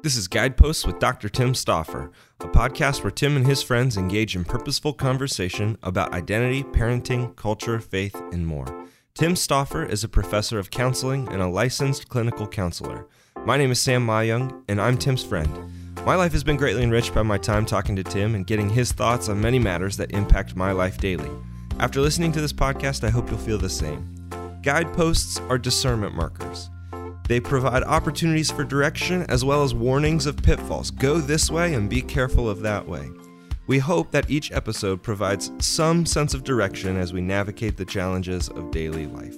This is Guideposts with Dr. Tim Stoffer, a podcast where Tim and his friends engage in purposeful conversation about identity, parenting, culture, faith, and more. Tim Stoffer is a professor of counseling and a licensed clinical counselor. My name is Sam Mayung, and I'm Tim's friend. My life has been greatly enriched by my time talking to Tim and getting his thoughts on many matters that impact my life daily. After listening to this podcast, I hope you'll feel the same. Guideposts are discernment markers. They provide opportunities for direction as well as warnings of pitfalls. Go this way and be careful of that way. We hope that each episode provides some sense of direction as we navigate the challenges of daily life.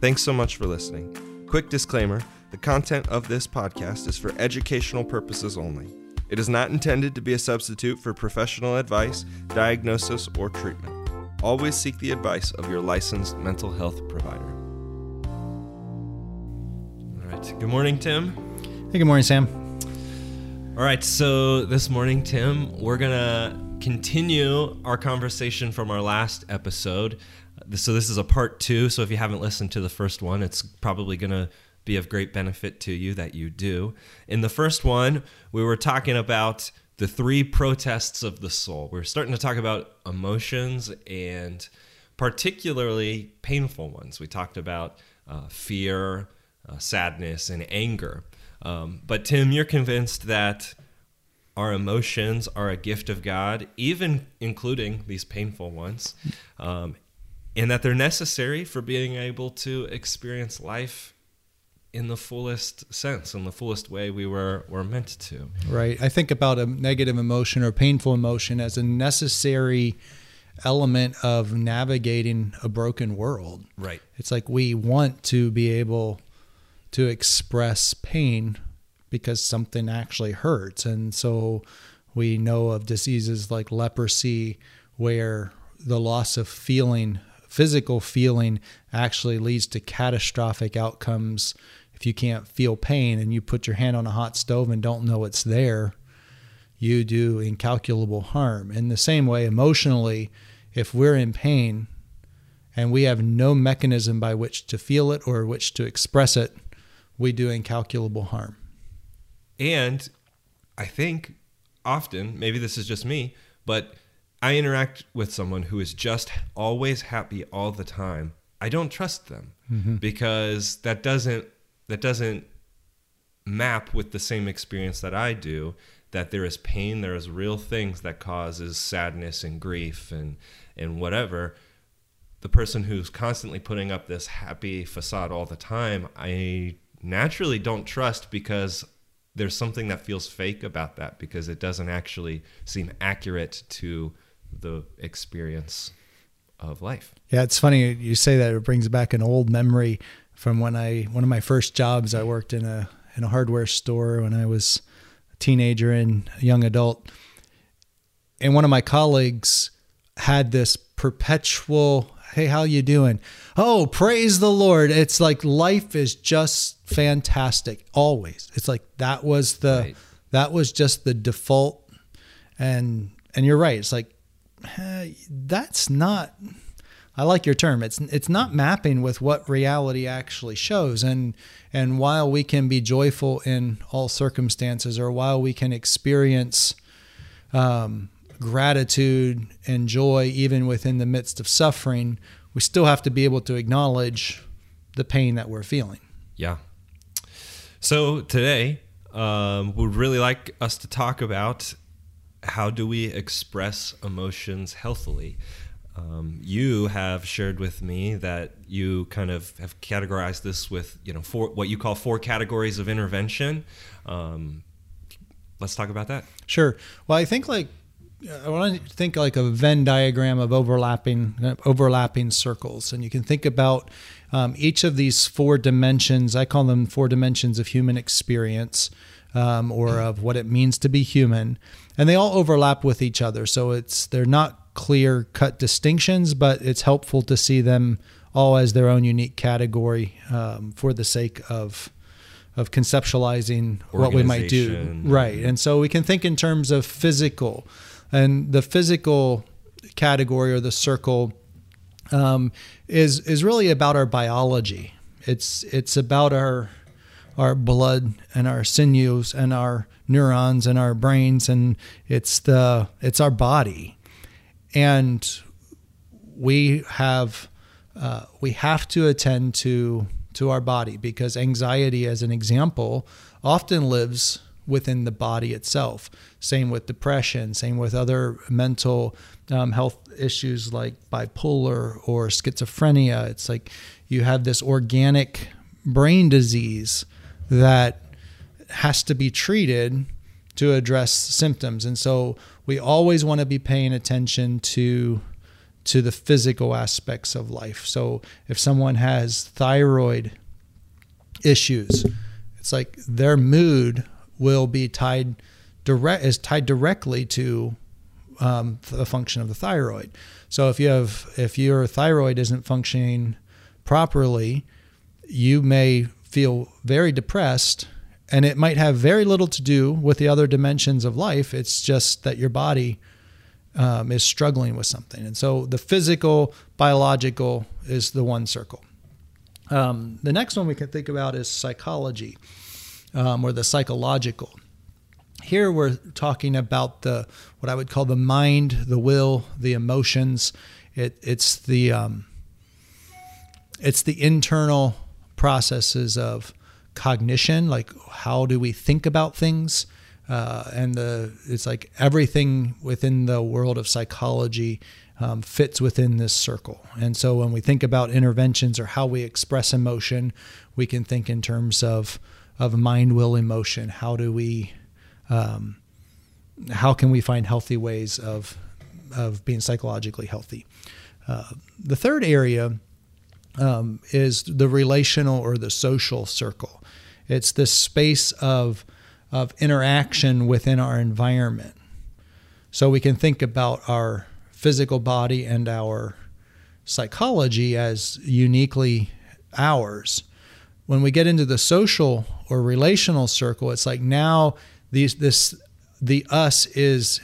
Thanks so much for listening. Quick disclaimer the content of this podcast is for educational purposes only. It is not intended to be a substitute for professional advice, diagnosis, or treatment. Always seek the advice of your licensed mental health provider. Right. Good morning, Tim. Hey, good morning, Sam. All right. So this morning, Tim, we're going to continue our conversation from our last episode. So this is a part two. So if you haven't listened to the first one, it's probably going to be of great benefit to you that you do. In the first one, we were talking about the three protests of the soul. We we're starting to talk about emotions and particularly painful ones. We talked about uh, fear, uh, sadness, and anger. Um, but Tim, you're convinced that our emotions are a gift of God, even including these painful ones, um, and that they're necessary for being able to experience life in the fullest sense, in the fullest way we were, were meant to. Right. I think about a negative emotion or painful emotion as a necessary element of navigating a broken world. Right. It's like we want to be able to express pain because something actually hurts. And so we know of diseases like leprosy where the loss of feeling, physical feeling, actually leads to catastrophic outcomes. If you can't feel pain and you put your hand on a hot stove and don't know it's there, you do incalculable harm. In the same way, emotionally, if we're in pain and we have no mechanism by which to feel it or which to express it, we do incalculable harm. And I think often, maybe this is just me, but I interact with someone who is just always happy all the time. I don't trust them mm-hmm. because that doesn't that doesn't map with the same experience that I do that there is pain there is real things that causes sadness and grief and and whatever the person who's constantly putting up this happy facade all the time I naturally don't trust because there's something that feels fake about that because it doesn't actually seem accurate to the experience of life. Yeah, it's funny you say that. It brings back an old memory from when I one of my first jobs. I worked in a in a hardware store when I was a teenager and a young adult, and one of my colleagues had this perpetual hey how you doing oh praise the lord it's like life is just fantastic always it's like that was the right. that was just the default and and you're right it's like hey, that's not I like your term. It's it's not mapping with what reality actually shows. And and while we can be joyful in all circumstances, or while we can experience um, gratitude and joy even within the midst of suffering, we still have to be able to acknowledge the pain that we're feeling. Yeah. So today, um, would really like us to talk about how do we express emotions healthily. Um, you have shared with me that you kind of have categorized this with you know four what you call four categories of intervention. Um, let's talk about that. Sure. Well, I think like I want to think like a Venn diagram of overlapping overlapping circles, and you can think about um, each of these four dimensions. I call them four dimensions of human experience, um, or of what it means to be human, and they all overlap with each other. So it's they're not clear cut distinctions, but it's helpful to see them all as their own unique category um, for the sake of of conceptualizing what we might do. Right. And so we can think in terms of physical and the physical category or the circle um, is is really about our biology. It's it's about our our blood and our sinews and our neurons and our brains and it's the it's our body and we have uh, we have to attend to to our body because anxiety as an example often lives within the body itself same with depression same with other mental um, health issues like bipolar or schizophrenia it's like you have this organic brain disease that has to be treated to address symptoms. And so we always want to be paying attention to to the physical aspects of life. So if someone has thyroid issues, it's like their mood will be tied direct is tied directly to um, the function of the thyroid. So if you have if your thyroid isn't functioning properly, you may feel very depressed and it might have very little to do with the other dimensions of life. It's just that your body um, is struggling with something. And so the physical, biological is the one circle. Um, the next one we can think about is psychology um, or the psychological. Here we're talking about the what I would call the mind, the will, the emotions. It, it's the um, it's the internal processes of cognition, like how do we think about things, uh, and the it's like everything within the world of psychology um, fits within this circle. And so when we think about interventions or how we express emotion, we can think in terms of of mind, will, emotion. How do we um, how can we find healthy ways of of being psychologically healthy? Uh, the third area um, is the relational or the social circle. It's this space of, of interaction within our environment. So we can think about our physical body and our psychology as uniquely ours. When we get into the social or relational circle, it's like now these this the us is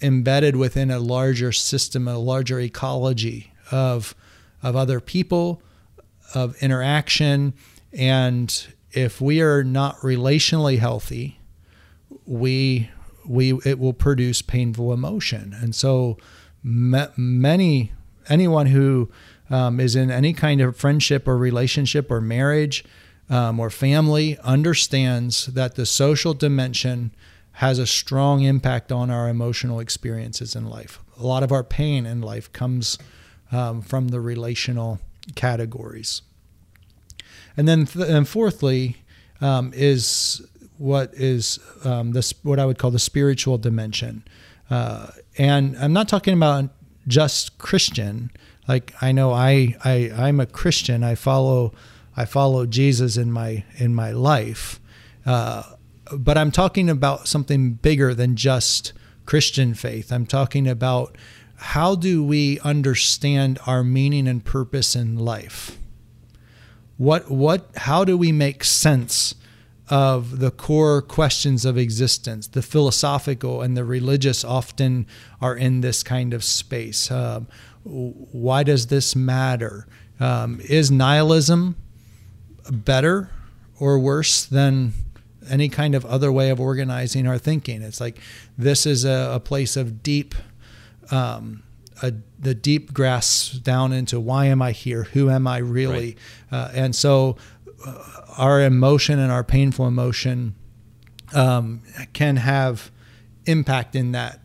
embedded within a larger system, a larger ecology of of other people, of interaction. And if we are not relationally healthy, we we it will produce painful emotion. And so many anyone who um, is in any kind of friendship or relationship or marriage um, or family understands that the social dimension has a strong impact on our emotional experiences in life. A lot of our pain in life comes um, from the relational categories. And then, th- and fourthly, um, is what is um, this what I would call the spiritual dimension. Uh, and I'm not talking about just Christian. Like I know I, I I'm a Christian. I follow I follow Jesus in my in my life. Uh, but I'm talking about something bigger than just Christian faith. I'm talking about how do we understand our meaning and purpose in life? What what how do we make sense of the core questions of existence? The philosophical and the religious often are in this kind of space. Um, why does this matter? Um, is nihilism better or worse than any kind of other way of organizing our thinking? It's like this is a, a place of deep um, a, the deep grasp down into why am I here? Who am I really? Right. Uh, and so uh, our emotion and our painful emotion um, can have impact in that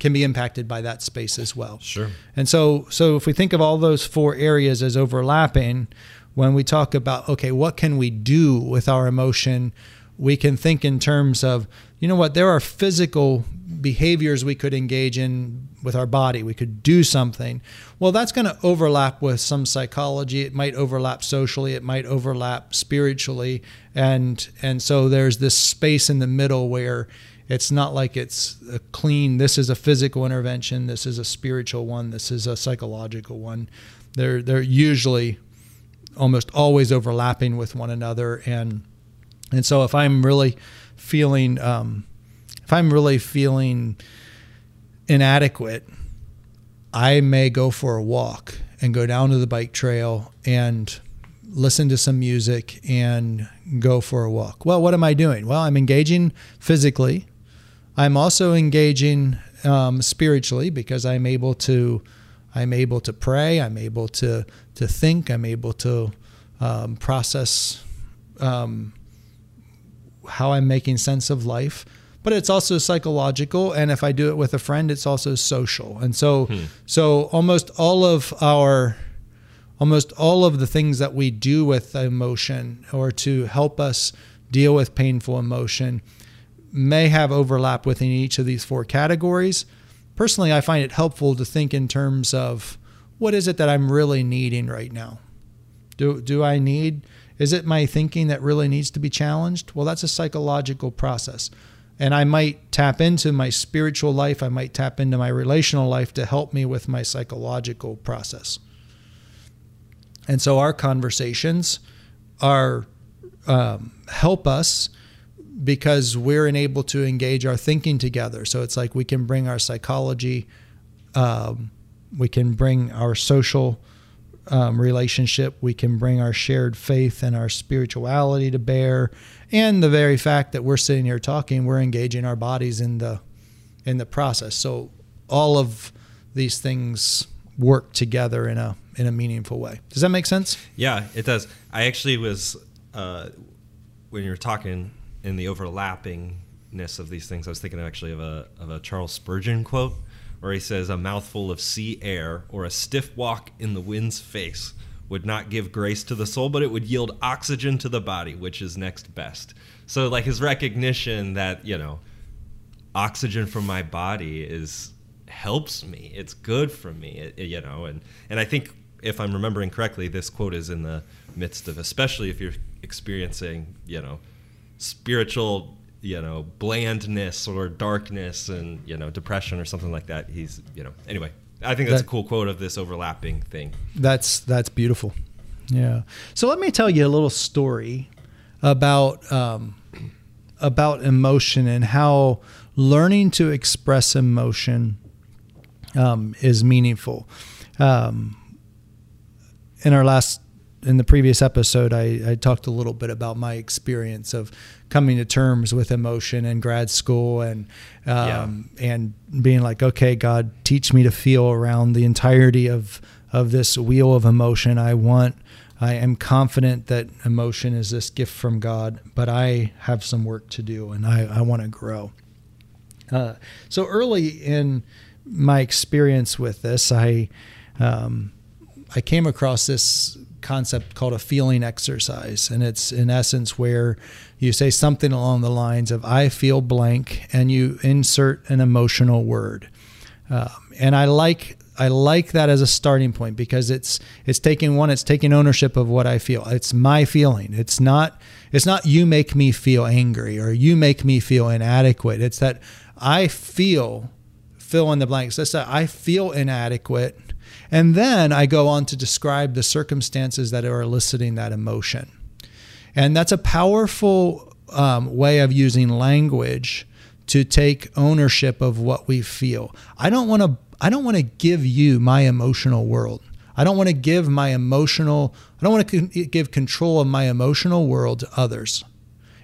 can be impacted by that space as well. Sure. And so so if we think of all those four areas as overlapping, when we talk about okay, what can we do with our emotion? We can think in terms of, you know what, there are physical behaviors we could engage in with our body. We could do something. Well, that's going to overlap with some psychology. It might overlap socially. It might overlap spiritually, and and so there's this space in the middle where it's not like it's a clean. This is a physical intervention. This is a spiritual one. This is a psychological one. They're they're usually almost always overlapping with one another, and and so if I'm really feeling um, if I'm really feeling inadequate, I may go for a walk and go down to the bike trail and listen to some music, and go for a walk. Well, what am I doing? Well, I'm engaging physically. I'm also engaging um, spiritually because I'm able to I'm able to pray. I'm able to to think. I'm able to um, process um, how I'm making sense of life. But it's also psychological, and if I do it with a friend, it's also social. And so, hmm. so almost all of our, almost all of the things that we do with emotion, or to help us deal with painful emotion, may have overlap within each of these four categories personally, I find it helpful to think in terms of what is it that I'm really needing right now? Do, do I need, is it my thinking that really needs to be challenged? Well, that's a psychological process. And I might tap into my spiritual life, I might tap into my relational life to help me with my psychological process. And so our conversations are um, help us because we're able to engage our thinking together. So it's like we can bring our psychology, um, we can bring our social um, relationship, we can bring our shared faith and our spirituality to bear, and the very fact that we're sitting here talking, we're engaging our bodies in the in the process. So all of these things work together in a in a meaningful way. Does that make sense? Yeah, it does. I actually was uh, when you were talking in the overlappingness of these things, I was thinking actually of a of a Charles Spurgeon quote where he says, "A mouthful of sea air or a stiff walk in the wind's face." would not give grace to the soul, but it would yield oxygen to the body, which is next best. So, like his recognition that you know, oxygen from my body is helps me. It's good for me. It, you know, and and I think if I'm remembering correctly, this quote is in the midst of, especially if you're experiencing, you know, spiritual you know blandness or darkness and you know depression or something like that he's you know anyway i think that's that, a cool quote of this overlapping thing. That's that's beautiful. Yeah. So let me tell you a little story about um, about emotion and how learning to express emotion um, is meaningful. Um, in our last in the previous episode, I, I, talked a little bit about my experience of coming to terms with emotion in grad school and um, yeah. and being like, okay, God, teach me to feel around the entirety of of this wheel of emotion. I want, I am confident that emotion is this gift from God, but I have some work to do and I, I want to grow. Uh, so early in my experience with this, I um, I came across this concept called a feeling exercise. And it's in essence where you say something along the lines of, I feel blank, and you insert an emotional word. Um, and I like I like that as a starting point because it's it's taking one, it's taking ownership of what I feel. It's my feeling. It's not it's not you make me feel angry or you make me feel inadequate. It's that I feel fill in the blanks. It's that I feel inadequate and then I go on to describe the circumstances that are eliciting that emotion. And that's a powerful um, way of using language to take ownership of what we feel. I don't want to I don't want to give you my emotional world. I don't want to give my emotional I don't want to give control of my emotional world to others.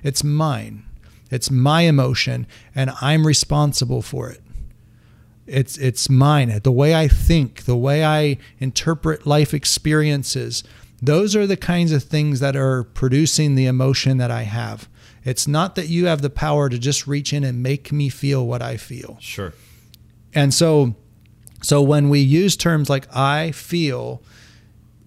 It's mine. It's my emotion and I'm responsible for it. It's it's mine. The way I think, the way I interpret life experiences, those are the kinds of things that are producing the emotion that I have. It's not that you have the power to just reach in and make me feel what I feel. Sure. And so so when we use terms like I feel,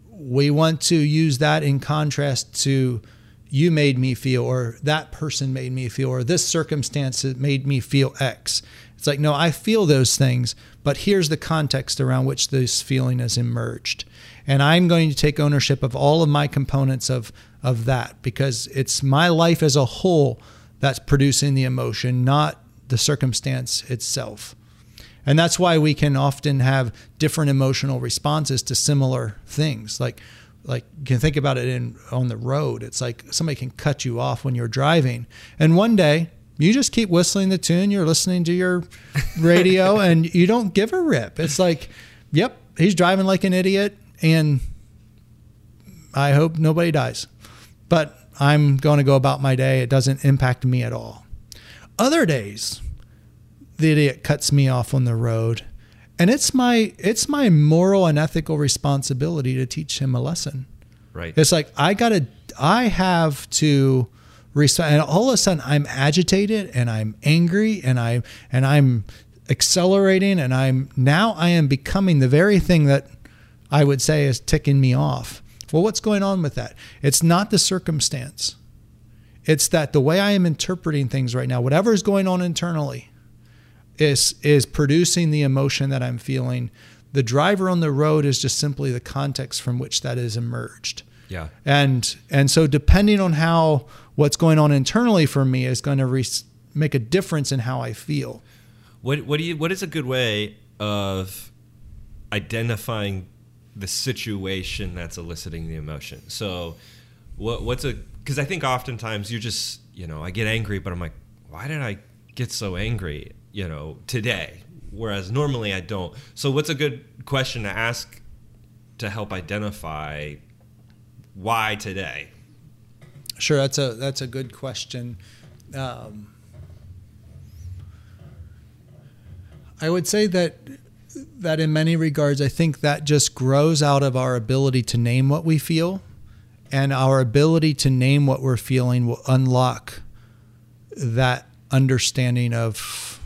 we want to use that in contrast to you made me feel or that person made me feel or this circumstance made me feel X. It's like, no, I feel those things, but here's the context around which this feeling has emerged. And I'm going to take ownership of all of my components of, of that because it's my life as a whole that's producing the emotion, not the circumstance itself. And that's why we can often have different emotional responses to similar things. Like, like you can think about it in on the road. It's like somebody can cut you off when you're driving, and one day you just keep whistling the tune. You're listening to your radio and you don't give a rip. It's like, yep, he's driving like an idiot. And I hope nobody dies. But I'm going to go about my day. It doesn't impact me at all. Other days, the idiot cuts me off on the road, and it's my it's my moral and ethical responsibility to teach him a lesson. Right. It's like I gotta I have to respond, and all of a sudden I'm agitated and I'm angry and I and I'm accelerating and I'm now I am becoming the very thing that I would say is ticking me off. Well, what's going on with that? It's not the circumstance. It's that the way I am interpreting things right now, whatever is going on internally, is is producing the emotion that I'm feeling. The driver on the road is just simply the context from which that is emerged. Yeah. And and so depending on how what's going on internally for me is going to re- make a difference in how I feel. What what do you what is a good way of identifying the situation that's eliciting the emotion? So what what's a because I think oftentimes you're just you know I get angry, but I'm like, why did I get so angry? You know today, whereas normally I don't. So what's a good question to ask to help identify why today? Sure, that's a that's a good question. Um, I would say that that in many regards, I think that just grows out of our ability to name what we feel, and our ability to name what we're feeling will unlock that understanding of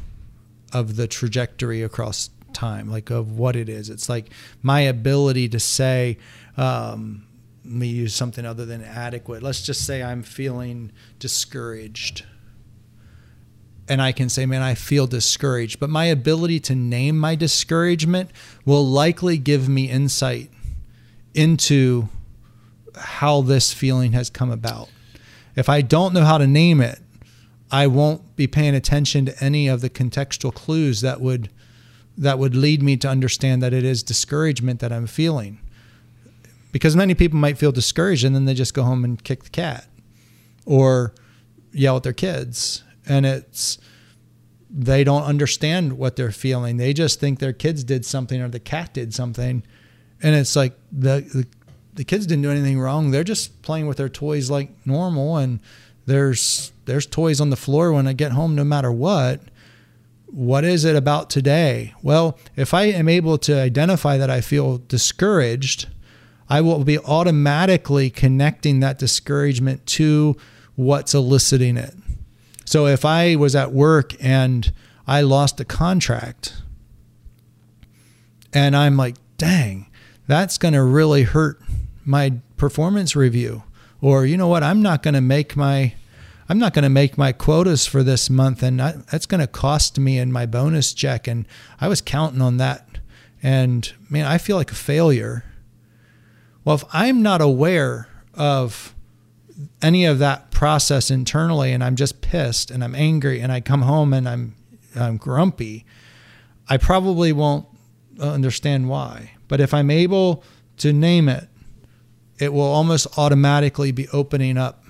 of the trajectory across time, like of what it is. It's like my ability to say. Um, me use something other than adequate. Let's just say I'm feeling discouraged. And I can say, man, I feel discouraged. But my ability to name my discouragement will likely give me insight into how this feeling has come about. If I don't know how to name it, I won't be paying attention to any of the contextual clues that would that would lead me to understand that it is discouragement that I'm feeling because many people might feel discouraged and then they just go home and kick the cat or yell at their kids. And it's they don't understand what they're feeling. They just think their kids did something or the cat did something. And it's like the, the the kids didn't do anything wrong. They're just playing with their toys like normal. And there's there's toys on the floor when I get home no matter what. What is it about today? Well if I am able to identify that I feel discouraged I will be automatically connecting that discouragement to what's eliciting it. So if I was at work and I lost a contract and I'm like, dang, that's going to really hurt my performance review. Or, you know what, I'm not going to make my. I'm not going to make my quotas for this month, and that's going to cost me in my bonus check. And I was counting on that, and man, I feel like a failure. Well, if I'm not aware of any of that process internally and I'm just pissed and I'm angry and I come home and I'm I'm grumpy, I probably won't understand why. But if I'm able to name it, it will almost automatically be opening up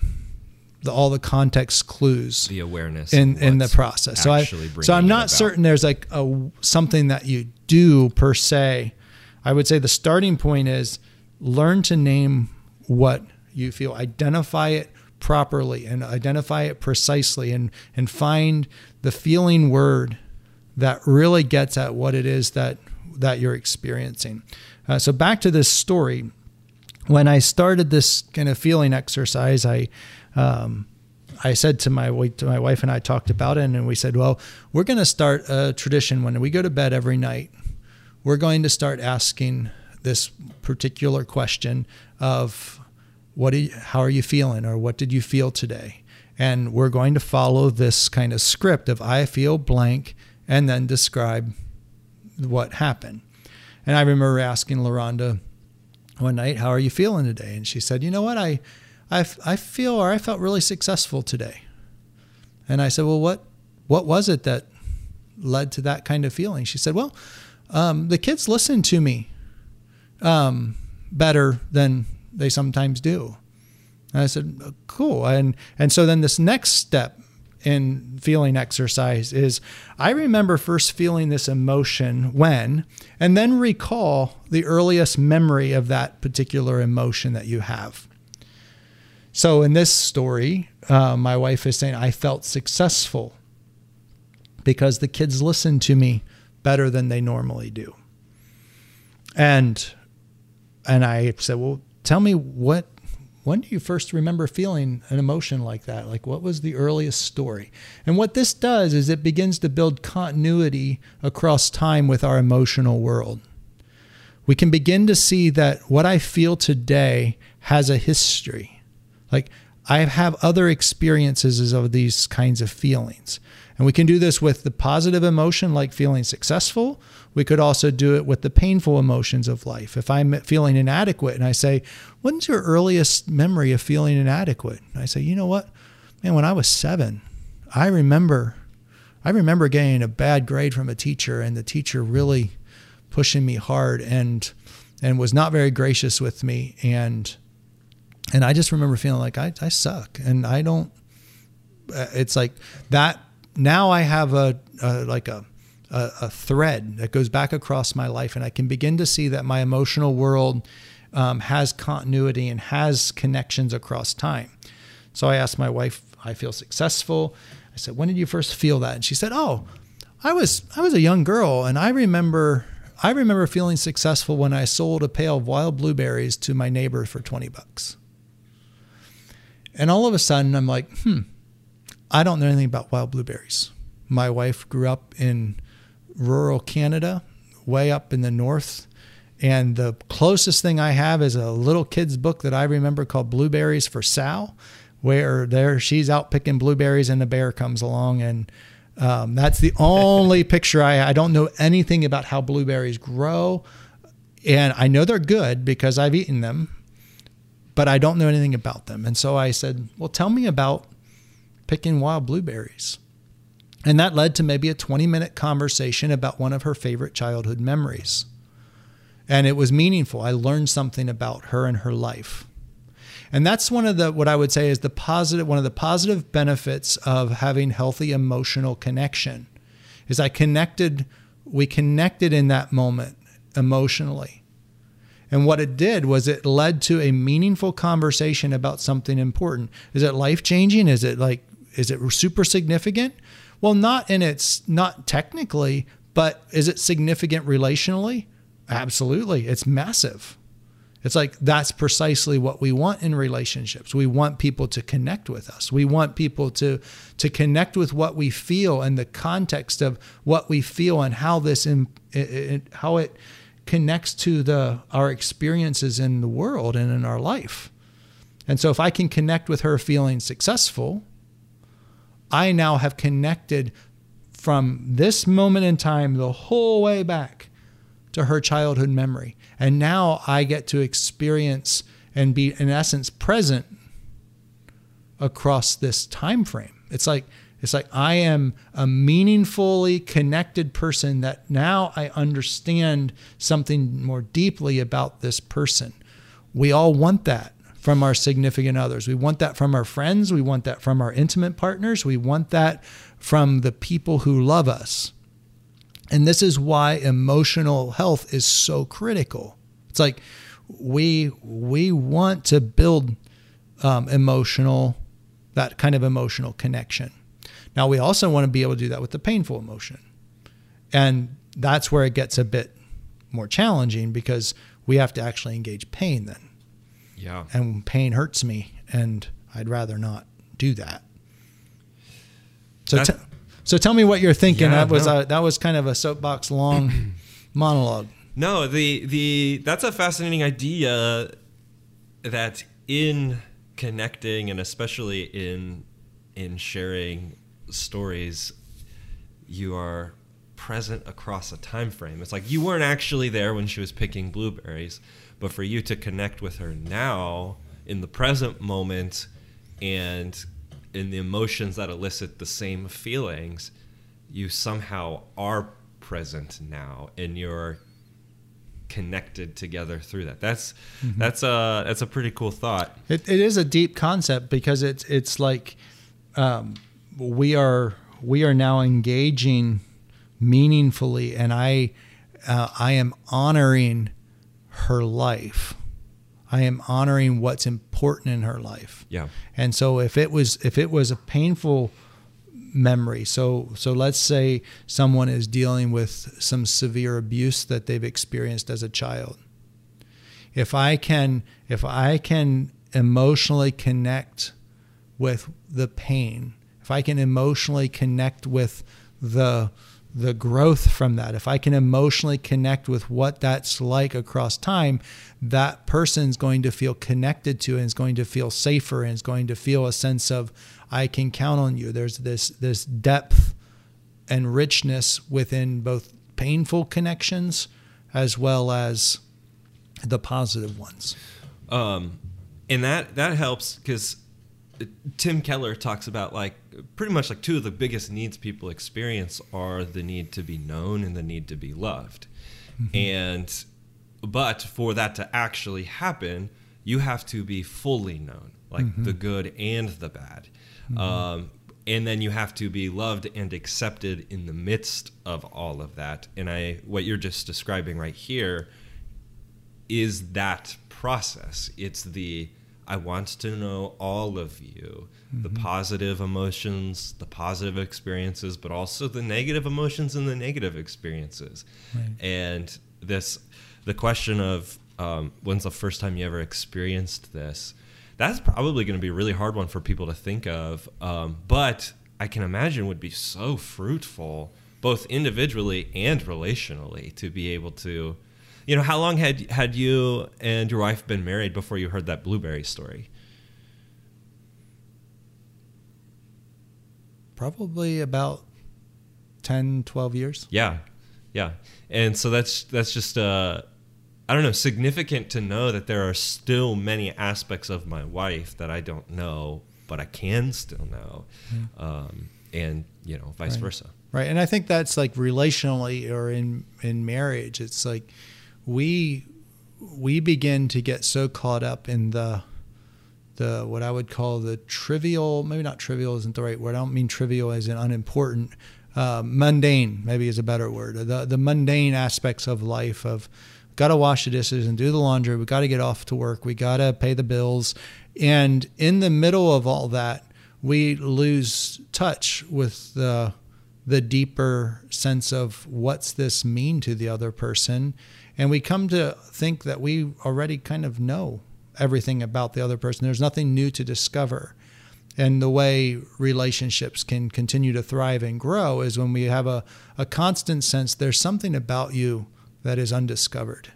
the, all the context clues, the awareness in in the process. So I so I'm not certain there's like a something that you do per se. I would say the starting point is learn to name what you feel, identify it properly and identify it precisely and, and find the feeling word that really gets at what it is that, that you're experiencing. Uh, so back to this story, when I started this kind of feeling exercise, I, um, I said to my to my wife and I talked about it, and we said, well, we're going to start a tradition when we go to bed every night. We're going to start asking this particular question of what you, how are you feeling or what did you feel today? And we're going to follow this kind of script of i feel blank and then describe what happened. And i remember asking LaRonda one night how are you feeling today? And she said you know what? I i, I feel or i felt really successful today. And i said well what what was it that led to that kind of feeling? She said well um, the kids listened to me um, better than they sometimes do. And I said, cool. And, and so then this next step in feeling exercise is I remember first feeling this emotion when, and then recall the earliest memory of that particular emotion that you have. So in this story, uh, my wife is saying, I felt successful because the kids listened to me better than they normally do. And and I said, "Well, tell me what when do you first remember feeling an emotion like that? Like, what was the earliest story? And what this does is it begins to build continuity across time with our emotional world. We can begin to see that what I feel today has a history. Like, I have other experiences of these kinds of feelings. And we can do this with the positive emotion, like feeling successful. We could also do it with the painful emotions of life. If I'm feeling inadequate and I say, When's your earliest memory of feeling inadequate? And I say, You know what? Man, when I was seven, I remember. I remember getting a bad grade from a teacher and the teacher really pushing me hard and and was not very gracious with me and and I just remember feeling like I, I suck and I don't uh, it's like that now I have a, a like a, a, a thread that goes back across my life, and I can begin to see that my emotional world um, has continuity and has connections across time. So I asked my wife, I feel successful. I said, when did you first feel that? And she said, oh, I was I was a young girl, and I remember I remember feeling successful when I sold a pail of wild blueberries to my neighbor for 20 bucks. And all of a sudden, I'm like, hmm, I don't know anything about wild blueberries. My wife grew up in rural Canada, way up in the north. And the closest thing I have is a little kid's book that I remember called Blueberries for Sal, where there she's out picking blueberries and a bear comes along. And um, that's the only picture I, I don't know anything about how blueberries grow. And I know they're good because I've eaten them, but I don't know anything about them. And so I said, Well, tell me about picking wild blueberries. And that led to maybe a 20 minute conversation about one of her favorite childhood memories. And it was meaningful. I learned something about her and her life. And that's one of the what I would say is the positive one of the positive benefits of having healthy emotional connection is I connected we connected in that moment emotionally. And what it did was it led to a meaningful conversation about something important. Is it life changing? Is it like is it super significant? Well, not in its not technically, but is it significant relationally? Absolutely. It's massive. It's like that's precisely what we want in relationships. We want people to connect with us. We want people to to connect with what we feel and the context of what we feel and how this in, how it connects to the our experiences in the world and in our life. And so if I can connect with her feeling successful, I now have connected from this moment in time the whole way back to her childhood memory. And now I get to experience and be in essence present across this time frame. It's like it's like I am a meaningfully connected person that now I understand something more deeply about this person. We all want that from our significant others. We want that from our friends. We want that from our intimate partners. We want that from the people who love us. And this is why emotional health is so critical. It's like we we want to build um, emotional that kind of emotional connection. Now we also want to be able to do that with the painful emotion, and that's where it gets a bit more challenging because we have to actually engage pain then. Yeah. And pain hurts me, and I'd rather not do that. So, t- so tell me what you're thinking. Yeah, that was no. a, that was kind of a soapbox long monologue. No, the the that's a fascinating idea that in connecting and especially in in sharing stories you are present across a time frame. It's like you weren't actually there when she was picking blueberries, but for you to connect with her now in the present moment and in the emotions that elicit the same feelings, you somehow are present now and you're connected together through that. That's mm-hmm. that's a that's a pretty cool thought. It, it is a deep concept because it's it's like um, we are we are now engaging meaningfully, and I uh, I am honoring her life. I am honoring what's important in her life. Yeah. And so if it was if it was a painful memory, so so let's say someone is dealing with some severe abuse that they've experienced as a child. If I can if I can emotionally connect with the pain, if I can emotionally connect with the the growth from that, if I can emotionally connect with what that's like across time, that person's going to feel connected to and is going to feel safer and is going to feel a sense of I can count on you. There's this this depth and richness within both painful connections as well as the positive ones. Um, and that that helps because Tim Keller talks about like pretty much like two of the biggest needs people experience are the need to be known and the need to be loved. Mm-hmm. And but for that to actually happen, you have to be fully known, like mm-hmm. the good and the bad. Mm-hmm. Um, and then you have to be loved and accepted in the midst of all of that. And I what you're just describing right here is that process. It's the I want to know all of you mm-hmm. the positive emotions, the positive experiences, but also the negative emotions and the negative experiences. Right. And this, the question of um, when's the first time you ever experienced this? That's probably going to be a really hard one for people to think of. Um, but I can imagine would be so fruitful, both individually and relationally, to be able to you know, how long had had you and your wife been married before you heard that blueberry story? Probably about 10, 12 years. Yeah. Yeah. And so that's that's just uh I don't know, significant to know that there are still many aspects of my wife that I don't know, but I can still know. Mm. Um, and, you know, vice right. versa. Right. And I think that's like relationally or in in marriage, it's like we we begin to get so caught up in the the what I would call the trivial, maybe not trivial isn't the right word. I don't mean trivial as in unimportant. Uh, mundane maybe is a better word. The the mundane aspects of life of got to wash the dishes and do the laundry. We got to get off to work. We got to pay the bills. And in the middle of all that, we lose touch with the the deeper sense of what's this mean to the other person and we come to think that we already kind of know everything about the other person. There's nothing new to discover. And the way relationships can continue to thrive and grow is when we have a, a constant sense there's something about you that is undiscovered.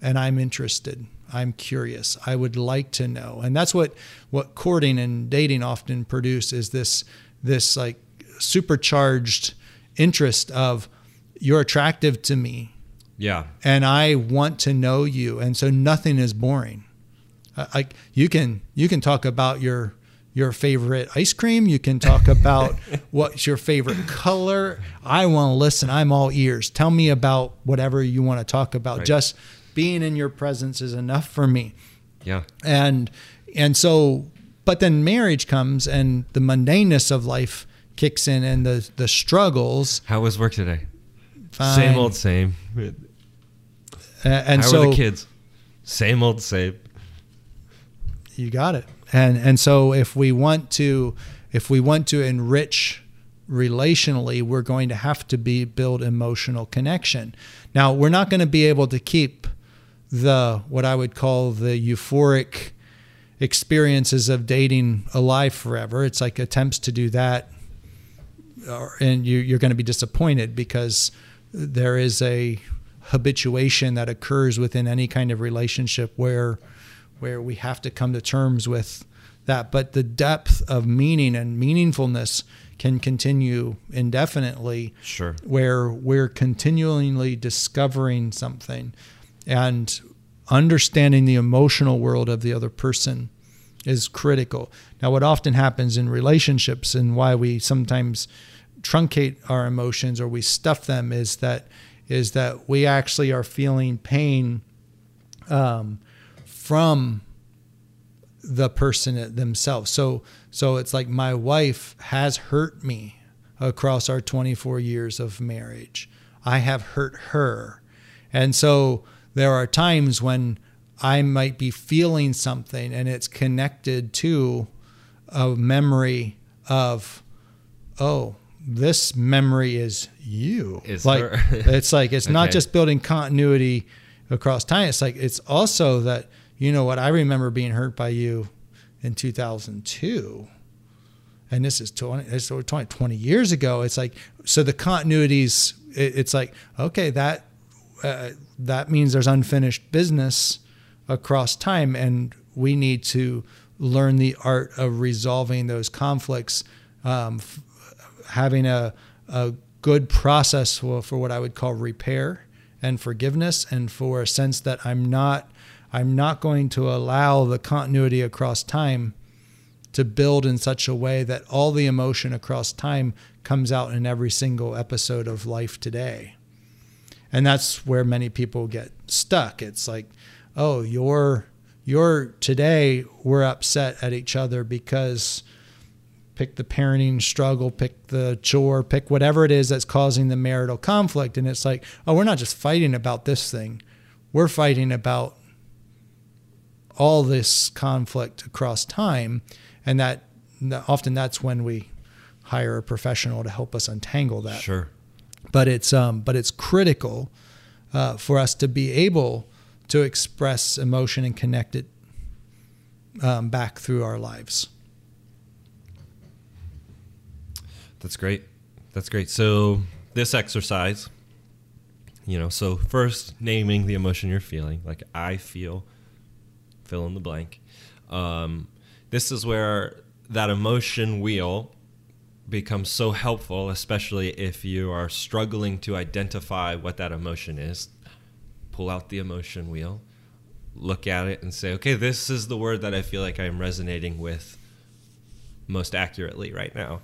And I'm interested. I'm curious. I would like to know. And that's what, what courting and dating often produce is this this like supercharged interest of you're attractive to me yeah. And I want to know you. And so nothing is boring. Uh, like you can you can talk about your your favorite ice cream. You can talk about what's your favorite color. I want to listen. I'm all ears. Tell me about whatever you want to talk about. Right. Just being in your presence is enough for me. Yeah. And and so but then marriage comes and the mundaneness of life kicks in and the the struggles. How was work today? Fine. Same old same. Uh, and How so are the kids, same old same. You got it. And and so if we want to if we want to enrich relationally, we're going to have to be build emotional connection. Now, we're not going to be able to keep the what I would call the euphoric experiences of dating alive forever. It's like attempts to do that, and you, you're going to be disappointed because there is a habituation that occurs within any kind of relationship where where we have to come to terms with that. But the depth of meaning and meaningfulness can continue indefinitely sure. where we're continually discovering something and understanding the emotional world of the other person is critical. Now what often happens in relationships and why we sometimes truncate our emotions or we stuff them is that is that we actually are feeling pain um, from the person themselves. So so it's like my wife has hurt me across our 24 years of marriage. I have hurt her. And so there are times when I might be feeling something and it's connected to a memory of, oh, this memory is you. Is like it's like it's not just building continuity across time. It's like it's also that you know what I remember being hurt by you in 2002 and this is 20, this is 20, 20 years ago. It's like, so the continuities, it, it's like, okay, that, uh, that means there's unfinished business across time. And we need to learn the art of resolving those conflicts, um, f- having a, a good process for, for what I would call repair and forgiveness and for a sense that I'm not, I'm not going to allow the continuity across time to build in such a way that all the emotion across time comes out in every single episode of life today. And that's where many people get stuck. It's like, oh, you're you're today we're upset at each other because pick the parenting struggle, pick the chore, pick whatever it is that's causing the marital conflict and it's like, oh, we're not just fighting about this thing. We're fighting about all this conflict across time and that often that's when we hire a professional to help us untangle that Sure. but it's um, but it's critical uh, for us to be able to express emotion and connect it um, back through our lives That's great. That's great. So this exercise, you know, so first naming the emotion you're feeling, like I feel, fill in the blank. Um, this is where that emotion wheel becomes so helpful, especially if you are struggling to identify what that emotion is. Pull out the emotion wheel, look at it, and say, okay, this is the word that I feel like I'm resonating with most accurately right now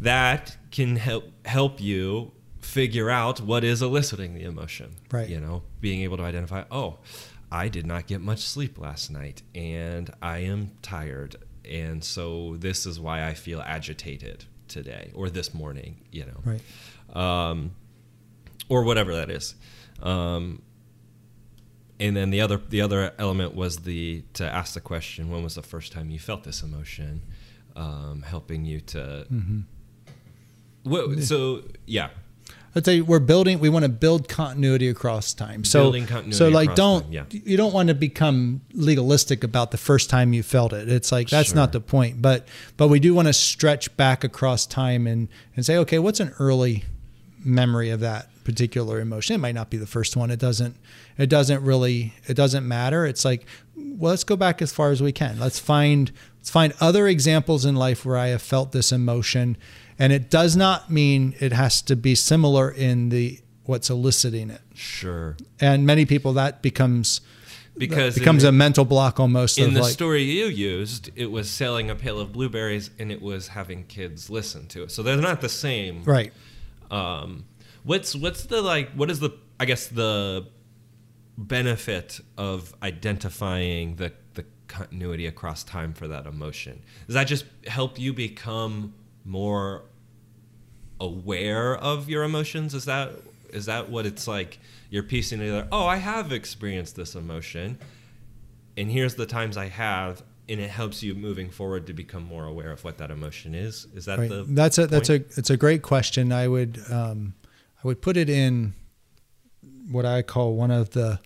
that can help help you figure out what is eliciting the emotion. Right. You know, being able to identify, oh, I did not get much sleep last night and I am tired. And so this is why I feel agitated today or this morning, you know. right Um, or whatever that is. Um, and then the other the other element was the to ask the question when was the first time you felt this emotion um, helping you to Mm-hmm. So yeah I'd say we're building. We want to build continuity across time. So, Building continuity so like, don't time, yeah. you don't want to become legalistic about the first time you felt it. It's like that's Sure. not the point. But but we do want to stretch back across time and and say, okay, what's an early memory of that particular emotion? It might not be the first one. It doesn't. It doesn't really. It doesn't matter. It's like, well, let's go back as far as we can. Let's find let's find other examples in life where I have felt this emotion, and it does not mean it has to be similar in the what's eliciting it. sure And many people that becomes because that becomes in, a mental block almost. in of the like, story you used it was selling a pail of blueberries and it was having kids listen to it so they're not the same right. um, what's what's the like what is the i guess the benefit of identifying the the continuity across time for that emotion does that just help you become more aware of your emotions is that is that what it's like you're piecing together oh i have experienced this emotion and here's the times i have and it helps you moving forward to become more aware of what that emotion is is that Right. the That's a that's a it's a great question. I would um, I would put it in what I call one of the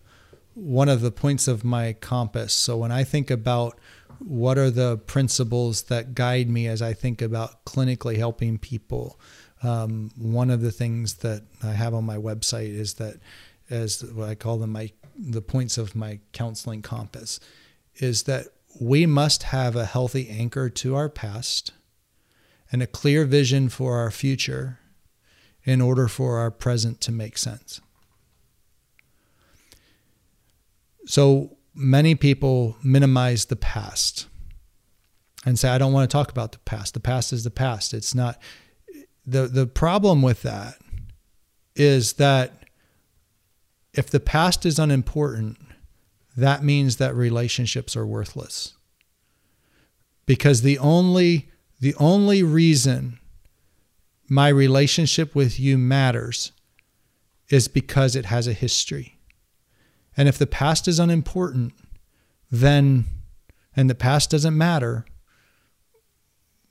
one of the points of my compass. So when I think about what are the principles that guide me as I think about clinically helping people, um, one of the things that I have on my website is that as what I call them my the points of my counseling compass is that we must have a healthy anchor to our past and a clear vision for our future in order for our present to make sense. So many people minimize the past and say, I don't want to talk about the past. The past is the past. It's not. The, the problem with that is that if the past is unimportant, that means that relationships are worthless. because the only the only reason my relationship with you matters is because it has a history. And if the past is unimportant, then and the past doesn't matter,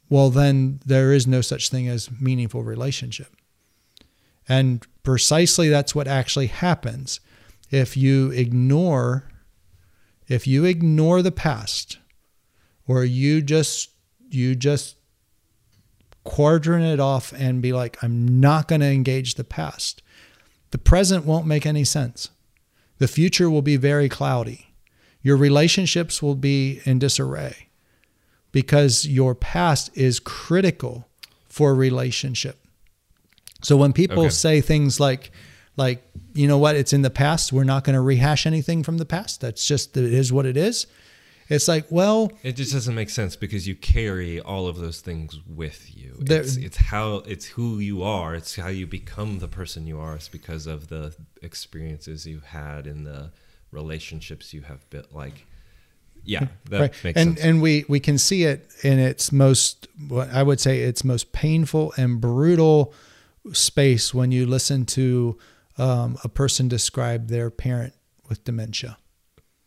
well then there is no such thing as meaningful relationship. And precisely that's what actually happens. If you ignore if you ignore the past or you just you just quadrant it off and be like I'm not going to engage the past. The present won't make any sense. The future will be very cloudy. Your relationships will be in disarray because your past is critical for relationship. So when people okay. say things like like you know what it's in the past we're not going to rehash anything from the past that's just it is what it is it's like well it just doesn't make sense because you carry all of those things with you it's, it's how it's who you are it's how you become the person you are it's because of the experiences you've had and the relationships you have built like yeah that right. makes and sense. and we we can see it in its most what i would say its most painful and brutal space when you listen to um, a person describe their parent with dementia.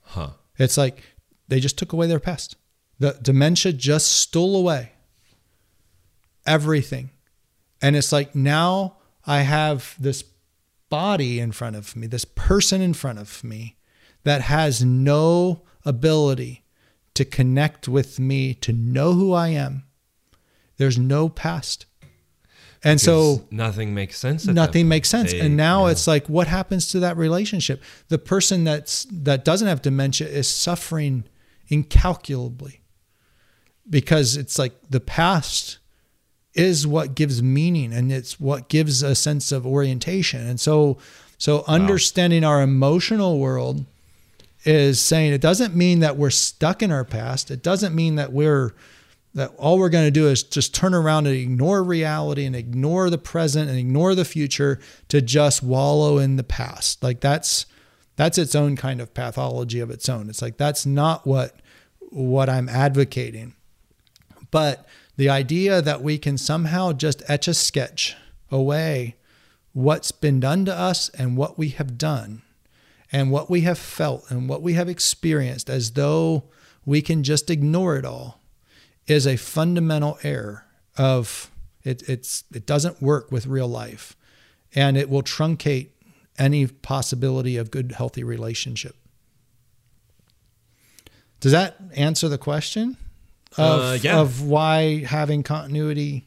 Huh. It's like they just took away their past. The dementia just stole away everything. And it's like now I have this body in front of me, this person in front of me that has no ability to connect with me, to know who I am. There's no past. And so nothing makes sense. Nothing makes sense. They, and now yeah. it's like, what happens to that relationship? The person that's that doesn't have dementia is suffering incalculably because it's like the past is what gives meaning and it's what gives a sense of orientation. And so, so understanding wow. our emotional world is saying it doesn't mean that we're stuck in our past. It doesn't mean that we're that all we're going to do is just turn around and ignore reality and ignore the present and ignore the future to just wallow in the past. Like that's that's its own kind of pathology of its own. It's like that's not what what I'm advocating. But the idea that we can somehow just etch a sketch away what's been done to us and what we have done and what we have felt and what we have experienced as though we can just ignore it all is a fundamental error of it, it's it doesn't work with real life and it will truncate any possibility of good healthy relationship does that answer the question of, uh, yeah. of why having continuity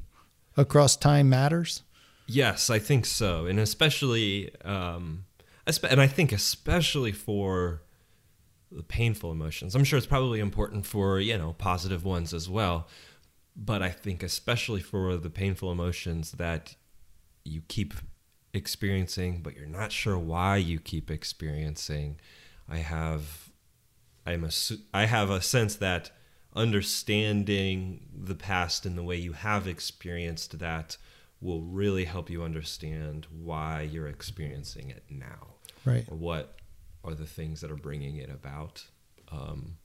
across time matters yes i think so and especially um, and i think especially for the painful emotions. I'm sure it's probably important for, you know, positive ones as well. But I think especially for the painful emotions that you keep experiencing, but you're not sure why you keep experiencing, I have I'm a I have a sense that understanding the past and the way you have experienced that will really help you understand why you're experiencing it now. Right. Or what are the things that are bringing it about. Um,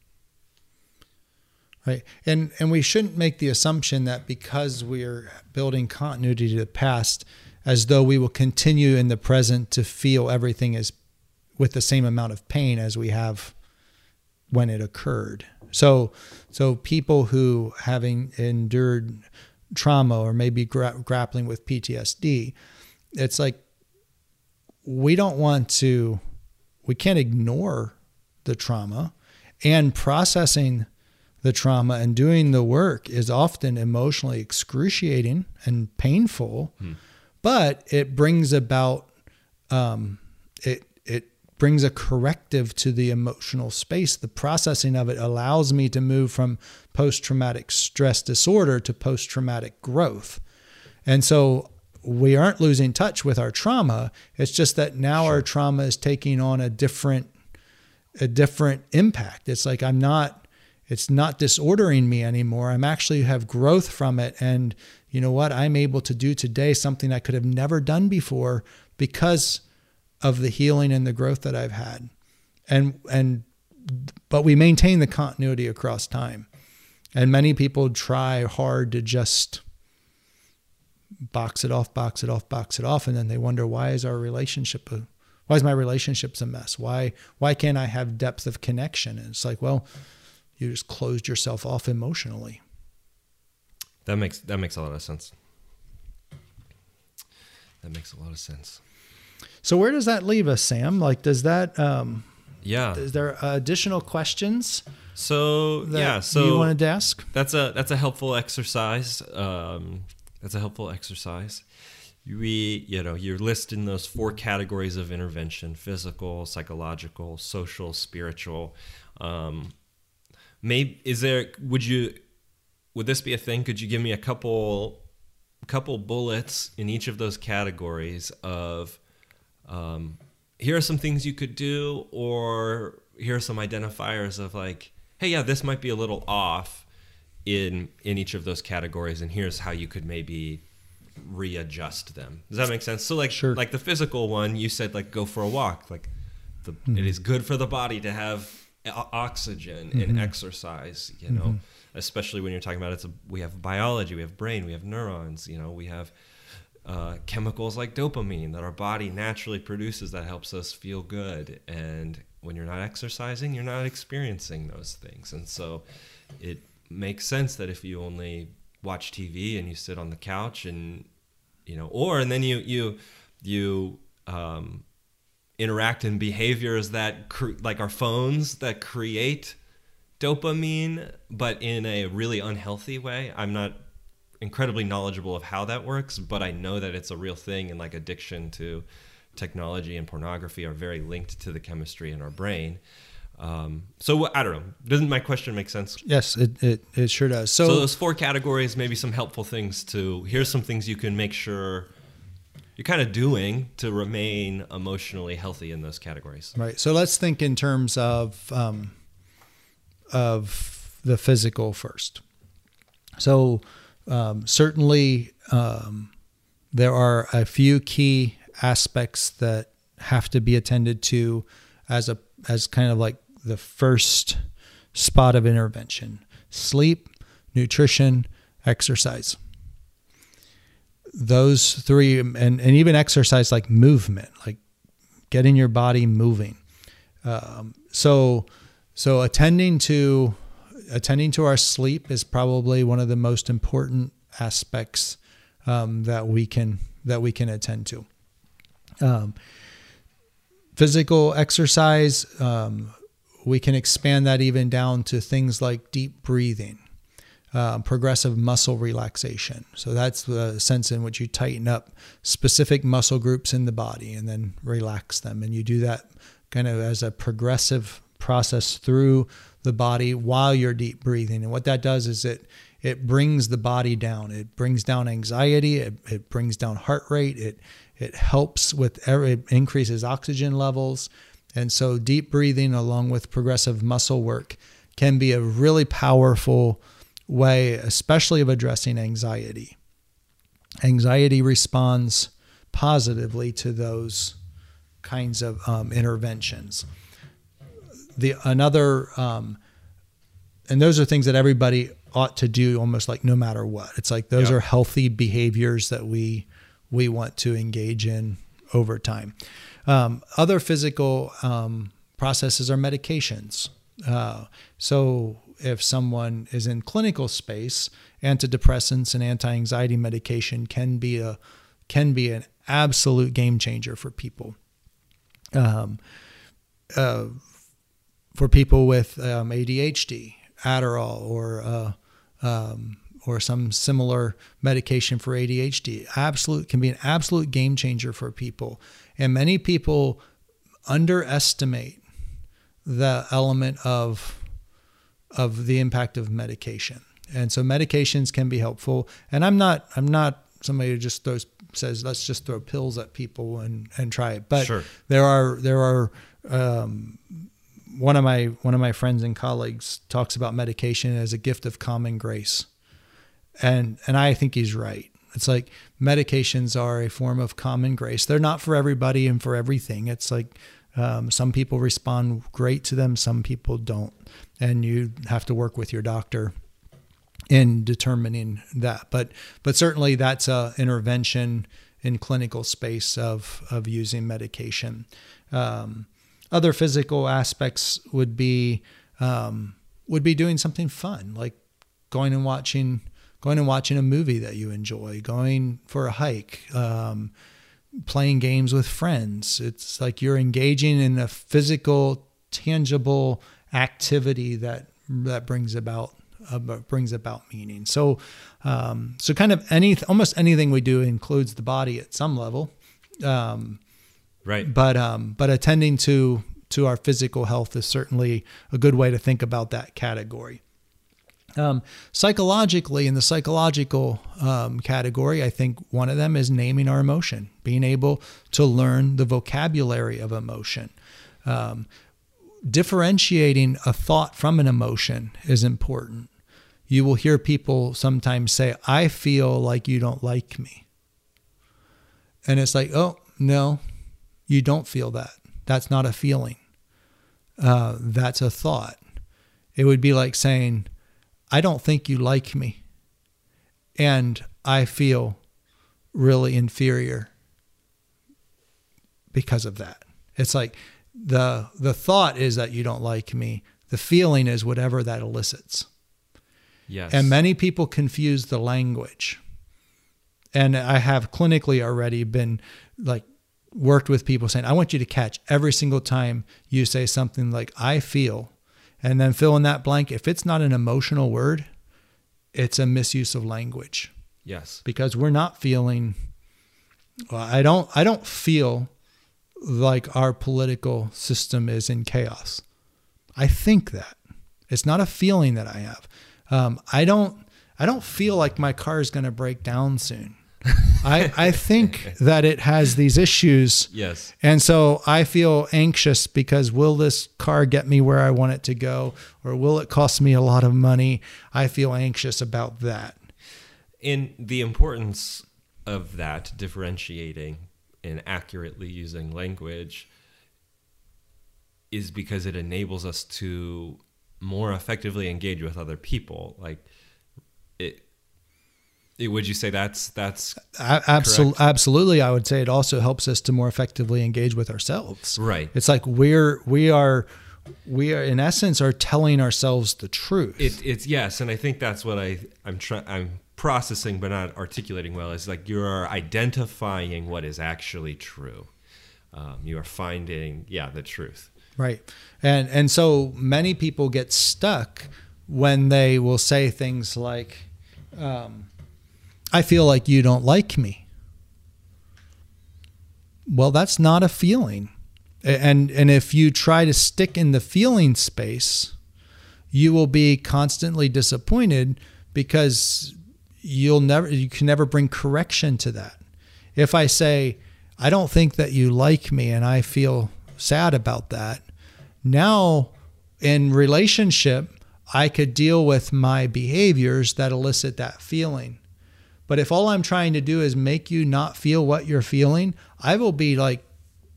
right, and and we shouldn't make the assumption that because we're building continuity to the past, as though we will continue in the present to feel everything is with the same amount of pain as we have when it occurred. So, so people who having endured trauma or maybe gra- grappling with PTSD, it's like we don't want to we can't ignore the trauma and processing the trauma and doing the work is often emotionally excruciating and painful hmm. but it brings about um, brings a corrective to the emotional space the processing of it allows me to move from post-traumatic stress disorder to post-traumatic growth and so we aren't losing touch with our trauma. It's just that now sure. our trauma is taking on a different a different impact. It's like I'm not it's not disordering me anymore. I'm actually have growth from it and you know what? I'm able to do today something I could have never done before because of the healing and the growth that I've had. And and but we maintain the continuity across time. And many people try hard to just box it off, box it off, box it off, and then they wonder why is our relationship a, why is my relationships a mess? Why why can't I have depth of connection? And it's like, well, you just closed yourself off emotionally. That makes that makes a lot of sense. That makes a lot of sense. So where does that leave us, Sam? Like, does that um, yeah? Is there additional questions? So yeah, so you wanted to ask? That's a that's a helpful exercise. Um, that's a helpful exercise. We, you know, you're listing those four categories of intervention: physical, psychological, social, spiritual. Um, maybe is there? Would you? Would this be a thing? Could you give me a couple, couple bullets in each of those categories of? Um, here are some things you could do, or here are some identifiers of like, hey, yeah, this might be a little off in in each of those categories and here's how you could maybe readjust them does that make sense so like sure. like the physical one you said like go for a walk like the, mm-hmm. it is good for the body to have oxygen mm-hmm. and exercise you know mm-hmm. especially when you're talking about it's a, we have biology we have brain we have neurons you know we have uh, chemicals like dopamine that our body naturally produces that helps us feel good and when you're not exercising you're not experiencing those things and so it makes sense that if you only watch TV and you sit on the couch and you know, or and then you you you um, interact in behaviors that cre- like our phones that create dopamine, but in a really unhealthy way. I'm not incredibly knowledgeable of how that works, but I know that it's a real thing, and like addiction to technology and pornography are very linked to the chemistry in our brain. Um, so I don't know. Doesn't my question make sense? Yes, it, it, it sure does. So, so those four categories, maybe some helpful things to. Here's some things you can make sure you're kind of doing to remain emotionally healthy in those categories. Right. So let's think in terms of um, of the physical first. So um, certainly um, there are a few key aspects that have to be attended to as a as kind of like the first spot of intervention sleep, nutrition, exercise. Those three, and, and even exercise like movement, like getting your body moving. Um, so, so attending to attending to our sleep is probably one of the most important aspects um, that we can that we can attend to. Um, physical exercise, um, we can expand that even down to things like deep breathing, uh, progressive muscle relaxation. So that's the sense in which you tighten up specific muscle groups in the body and then relax them. And you do that kind of as a progressive process through the body while you're deep breathing. And what that does is it it brings the body down. It brings down anxiety. It, it brings down heart rate. It it helps with it increases oxygen levels. And so, deep breathing along with progressive muscle work can be a really powerful way, especially of addressing anxiety. Anxiety responds positively to those kinds of um, interventions. The another, um, and those are things that everybody ought to do almost like no matter what. It's like those yep. are healthy behaviors that we we want to engage in over time. Um, other physical um, processes are medications. Uh, so if someone is in clinical space, antidepressants and anti-anxiety medication can be a can be an absolute game changer for people. Um, uh, for people with um, ADHD, Adderall or uh, um, or some similar medication for ADHD. Absolute can be an absolute game changer for people. And many people underestimate the element of of the impact of medication. And so medications can be helpful. And I'm not I'm not somebody who just throws says let's just throw pills at people and and try it. But sure. there are there are um, one of my one of my friends and colleagues talks about medication as a gift of common grace and and I think he's right. It's like medications are a form of common grace. They're not for everybody and for everything. It's like um, some people respond great to them, some people don't, and you have to work with your doctor in determining that. But but certainly that's a intervention in clinical space of of using medication. Um, other physical aspects would be um, would be doing something fun like going and watching going and watching a movie that you enjoy, going for a hike, um, playing games with friends. It's like you're engaging in a physical, tangible activity that that brings about uh, brings about meaning. So, um, so kind of any almost anything we do includes the body at some level. Um, right. But um, but attending to to our physical health is certainly a good way to think about that category. Um, psychologically, in the psychological um, category, I think one of them is naming our emotion, being able to learn the vocabulary of emotion. Um, differentiating a thought from an emotion is important. You will hear people sometimes say, I feel like you don't like me. And it's like, oh, no, you don't feel that. That's not a feeling. Uh, that's a thought. It would be like saying, I don't think you like me. And I feel really inferior because of that. It's like the the thought is that you don't like me. The feeling is whatever that elicits. Yes. And many people confuse the language. And I have clinically already been like worked with people saying, I want you to catch every single time you say something like, I feel, and then fill in that blank. If it's not an emotional word, it's a misuse of language. Yes. Because we're not feeling, well, I don't, I don't feel like our political system is in chaos. I think that it's not a feeling that I have. Um, I don't, I don't feel like my car is going to break down soon. I, I think that it has these issues. Yes. And so I feel anxious because will this car get me where I want it to go or will it cost me a lot of money? I feel anxious about that. In the importance of that, differentiating and accurately using language is because it enables us to more effectively engage with other people. Like it would you say that's that's absolutely absolutely. I would say it also helps us to more effectively engage with ourselves. Right. It's like we're we are we are in essence are telling ourselves the truth. It, it's yes and i think that's what i i'm trying i'm processing but not articulating well is like you're identifying what is actually true. Um, you are finding yeah the truth. Right. And and so many people get stuck when they will say things like um, I feel like you don't like me. Well, that's not a feeling. And and if you try to stick in the feeling space, you will be constantly disappointed because you'll never you can never bring correction to that. If I say, I don't think that you like me and I feel sad about that, now in relationship, I could deal with my behaviors that elicit that feeling. But if all I'm trying to do is make you not feel what you're feeling, I will be like,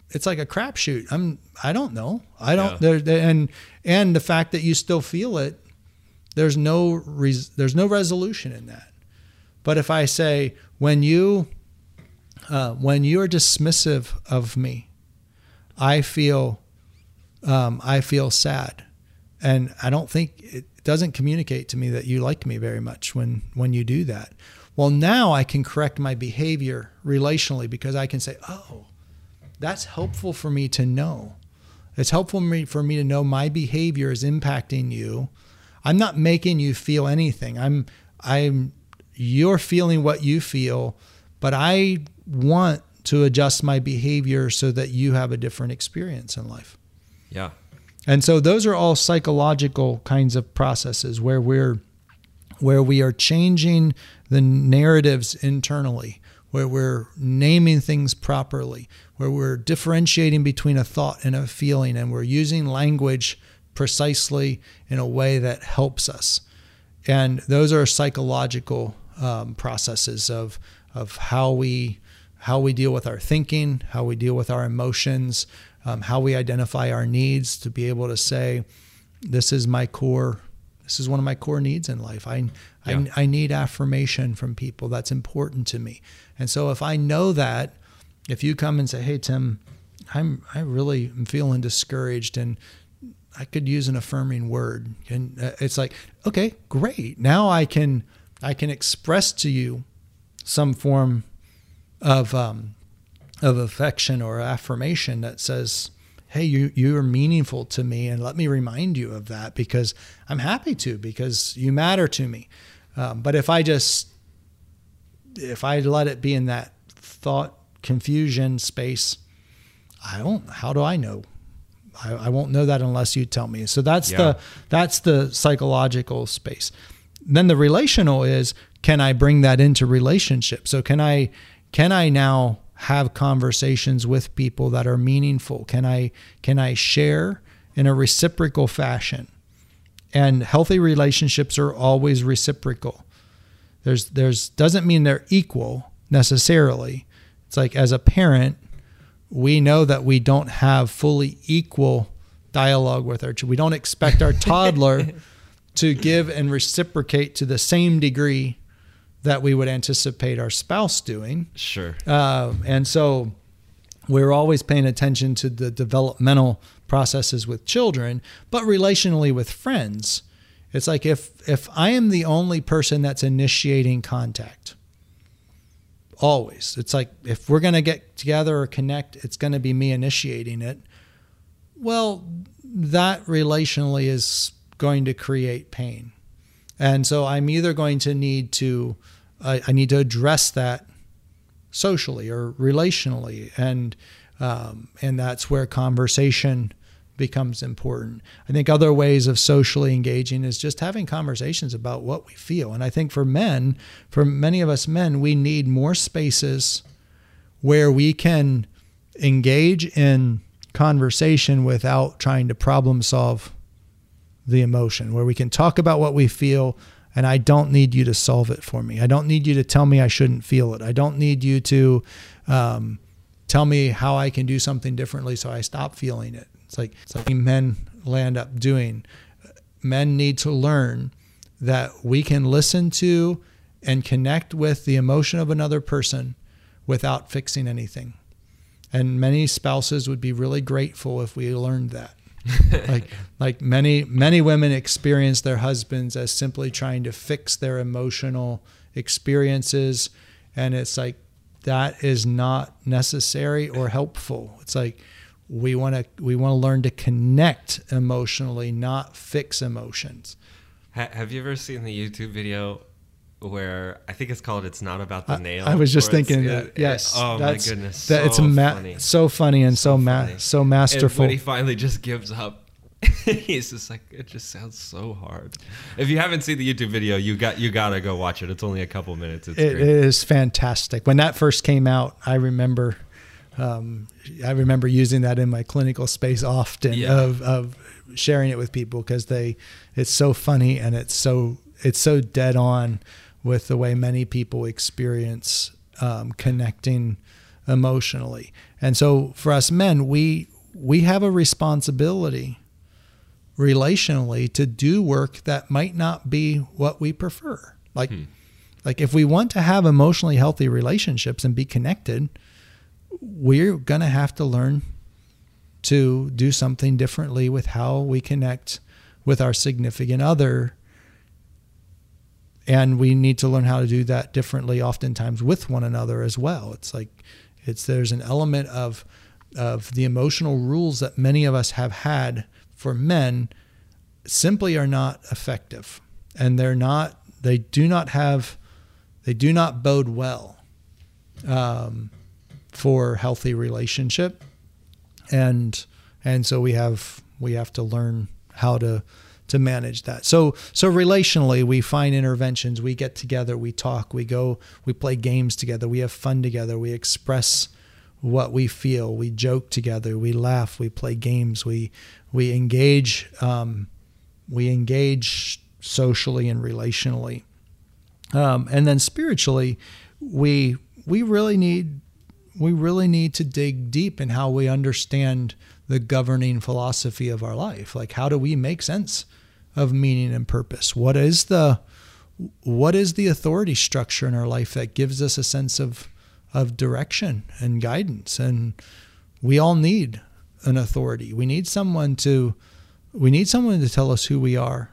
it's like a crapshoot. I'm, I don't know. I don't. Yeah. There, and and the fact that you still feel it, there's no res, there's no resolution in that. But if I say when you, uh, when you're dismissive of me, I feel, um, I feel sad, and I don't think it doesn't communicate to me that you like me very much when when you do that. Well, now I can correct my behavior relationally because I can say, oh, that's helpful for me to know. It's helpful for me, for me to know my behavior is impacting you. I'm not making you feel anything. I'm I'm you're feeling what you feel, but I want to adjust my behavior so that you have a different experience in life. Yeah. And so those are all psychological kinds of processes where we're where we are changing the narratives internally, where we're naming things properly, where we're differentiating between a thought and a feeling, and we're using language precisely in a way that helps us. And those are psychological um, processes of of how we how we deal with our thinking, how we deal with our emotions, um, how we identify our needs to be able to say, "This is my core This is one of my core needs in life. I, Yeah. I, I need affirmation from people. That's important to me. And so if I know that, if you come and say, "Hey Tim, I'm I really am feeling discouraged and I could use an affirming word," and uh, it's like, okay, great. Now I can I can express to you some form of um, of affection or affirmation that says, "Hey, you you are meaningful to me, and let me remind you of that because I'm happy to because you matter to me." Um, but if I just if I let it be in that thought confusion space, I don't. How do I know? I, I won't know that unless you tell me. So that's Yeah. the that's the psychological space. Then the relational is can I bring that into relationship? So can I can I now have conversations with people that are meaningful? Can I can I share in a reciprocal fashion? And healthy relationships are always reciprocal. There's there's doesn't mean they're equal necessarily. It's like as a parent, we know that we don't have fully equal dialogue with our children. We don't expect our toddler to give and reciprocate to the same degree that we would anticipate our spouse doing. Sure. Um, and so we're always paying attention to the developmental processes with children, but relationally with friends. It's like if if I am the only person that's initiating contact, always. It's like if we're going to get together or connect, it's going to be me initiating it. Well, that relationally is going to create pain. And so I'm either going to need to I, I need to address that socially or relationally and um, and that's where conversation becomes important. I think other ways of socially engaging is just having conversations about what we feel. And I think for men, for many of us men, we need more spaces where we can engage in conversation without trying to problem solve the emotion, where we can talk about what we feel and I don't need you to solve it for me. I don't need you to tell me I shouldn't feel it. I don't need you to um, tell me how I can do something differently so I stop feeling it. It's like it's like men land up doing. Men need to learn that we can listen to and connect with the emotion of another person without fixing anything. And many spouses would be really grateful if we learned that. like like many many women experience their husbands as simply trying to fix their emotional experiences. And it's like that is not necessary or helpful. It's like we want to we want to learn to connect emotionally not fix emotions. Ha- have you ever seen the YouTube video where I think it's called "It's Not About the Nail"? I was just thinking it- that it- yes oh that's- my goodness. that it's so ma- funny. so funny and so, So ma- funny. so And masterful when he finally just gives up, he's just like, it just sounds so hard. If you haven't seen the YouTube video, you got you gotta go watch it. It's only a couple minutes. It's It is fantastic. When that first came out, I remember, um, I remember using that in my clinical space often Yeah. of, of sharing it with people because they, it's so funny and it's so it's so dead on with the way many people experience um, connecting emotionally. And so for us men, we we have a responsibility relationally to do work that might not be what we prefer. Like Hmm. like if we want to have emotionally healthy relationships and be connected, we're going to have to learn to do something differently with how we connect with our significant other. And we need to learn how to do that differently oftentimes with one another as well. It's like it's there's an element of of the emotional rules that many of us have had for men simply are not effective and they're not they do not have they do not bode well um, for healthy relationship and and so we have we have to learn how to to manage that. So so relationally we find interventions we get together we talk we go we play games together we have fun together we express what we feel we joke together we laugh we play games we we engage um, we engage socially and relationally. Um, and then spiritually we we really need we really need to dig deep in how we understand the governing philosophy of our life like how do we make sense of meaning and purpose? What is the what is the authority structure in our life that gives us a sense of of direction and guidance? And we all need an authority. We need someone to we need someone to tell us who we are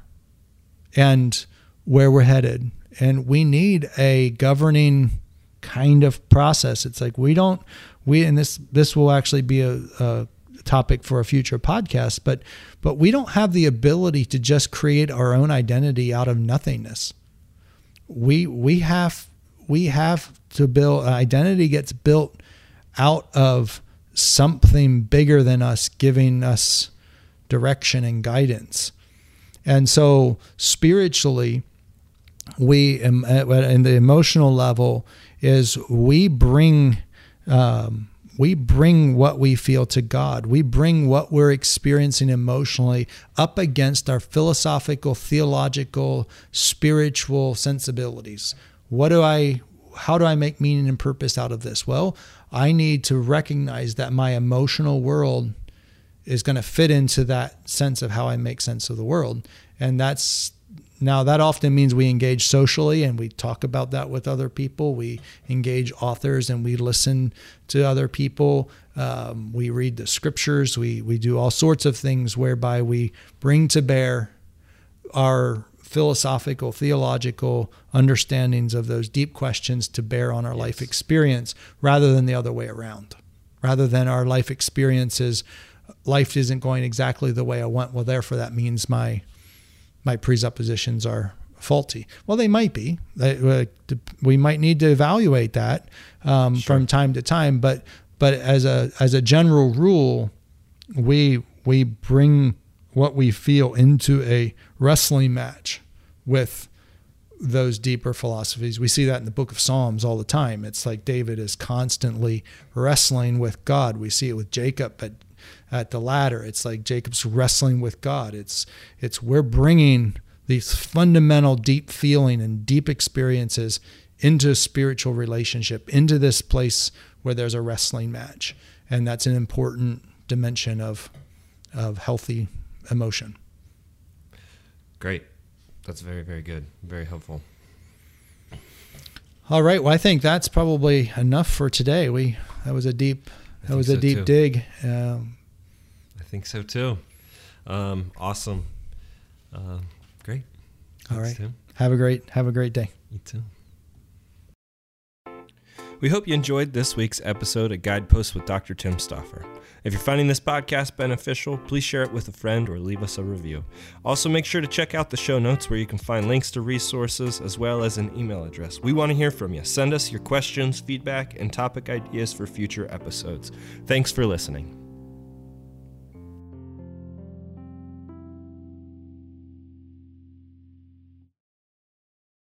and where we're headed. And we need a governing kind of process. It's like we don't we and this this will actually be a, a topic for a future podcast, but but we don't have the ability to just create our own identity out of nothingness. We we have we have to build identity gets built out of something bigger than us giving us direction and guidance. And so spiritually, we in the emotional level is we bring um, we bring what we feel to God. We bring what we're experiencing emotionally up against our philosophical, theological, spiritual sensibilities. What do I how do I make meaning and purpose out of this? Well, I need to recognize that my emotional world is going to fit into that sense of how I make sense of the world. And that's now, that often means we engage socially and we talk about that with other people. We engage authors and we listen to other people. Um, we read the scriptures. We, we do all sorts of things whereby we bring to bear our philosophical, theological understandings of those deep questions to bear on our yes. life experience rather than the other way around. Rather than our life experiences, life isn't going exactly the way I want. Well, therefore, that means my my presuppositions are faulty. Well, they might be. Uh, we might need to evaluate that um, sure. from time to time. But but as a as a general rule, we we bring what we feel into a wrestling match with those deeper philosophies. We see that in the book of Psalms all the time. It's like David is constantly wrestling with God. We see it with Jacob, but at the ladder. It's like Jacob's wrestling with God. It's it's we're bringing these fundamental deep feeling and deep experiences into a spiritual relationship, into this place where there's a wrestling match. And that's an important dimension of of healthy emotion. Great. That's very, very good. Very helpful. All right. Well, I think that's probably enough for today. We that was a deep that was a so deep too. dig. Um, think so too. Um, awesome. Uh, great. Thanks, All right. Tim. Have a great have a great day. You too. We hope you enjoyed this week's episode of Guideposts with Dr. Tim Stauffer. If you're finding this podcast beneficial, please share it with a friend or leave us a review. Also, make sure to check out the show notes where you can find links to resources as well as an email address. We want to hear from you. Send us your questions, feedback, and topic ideas for future episodes. Thanks for listening.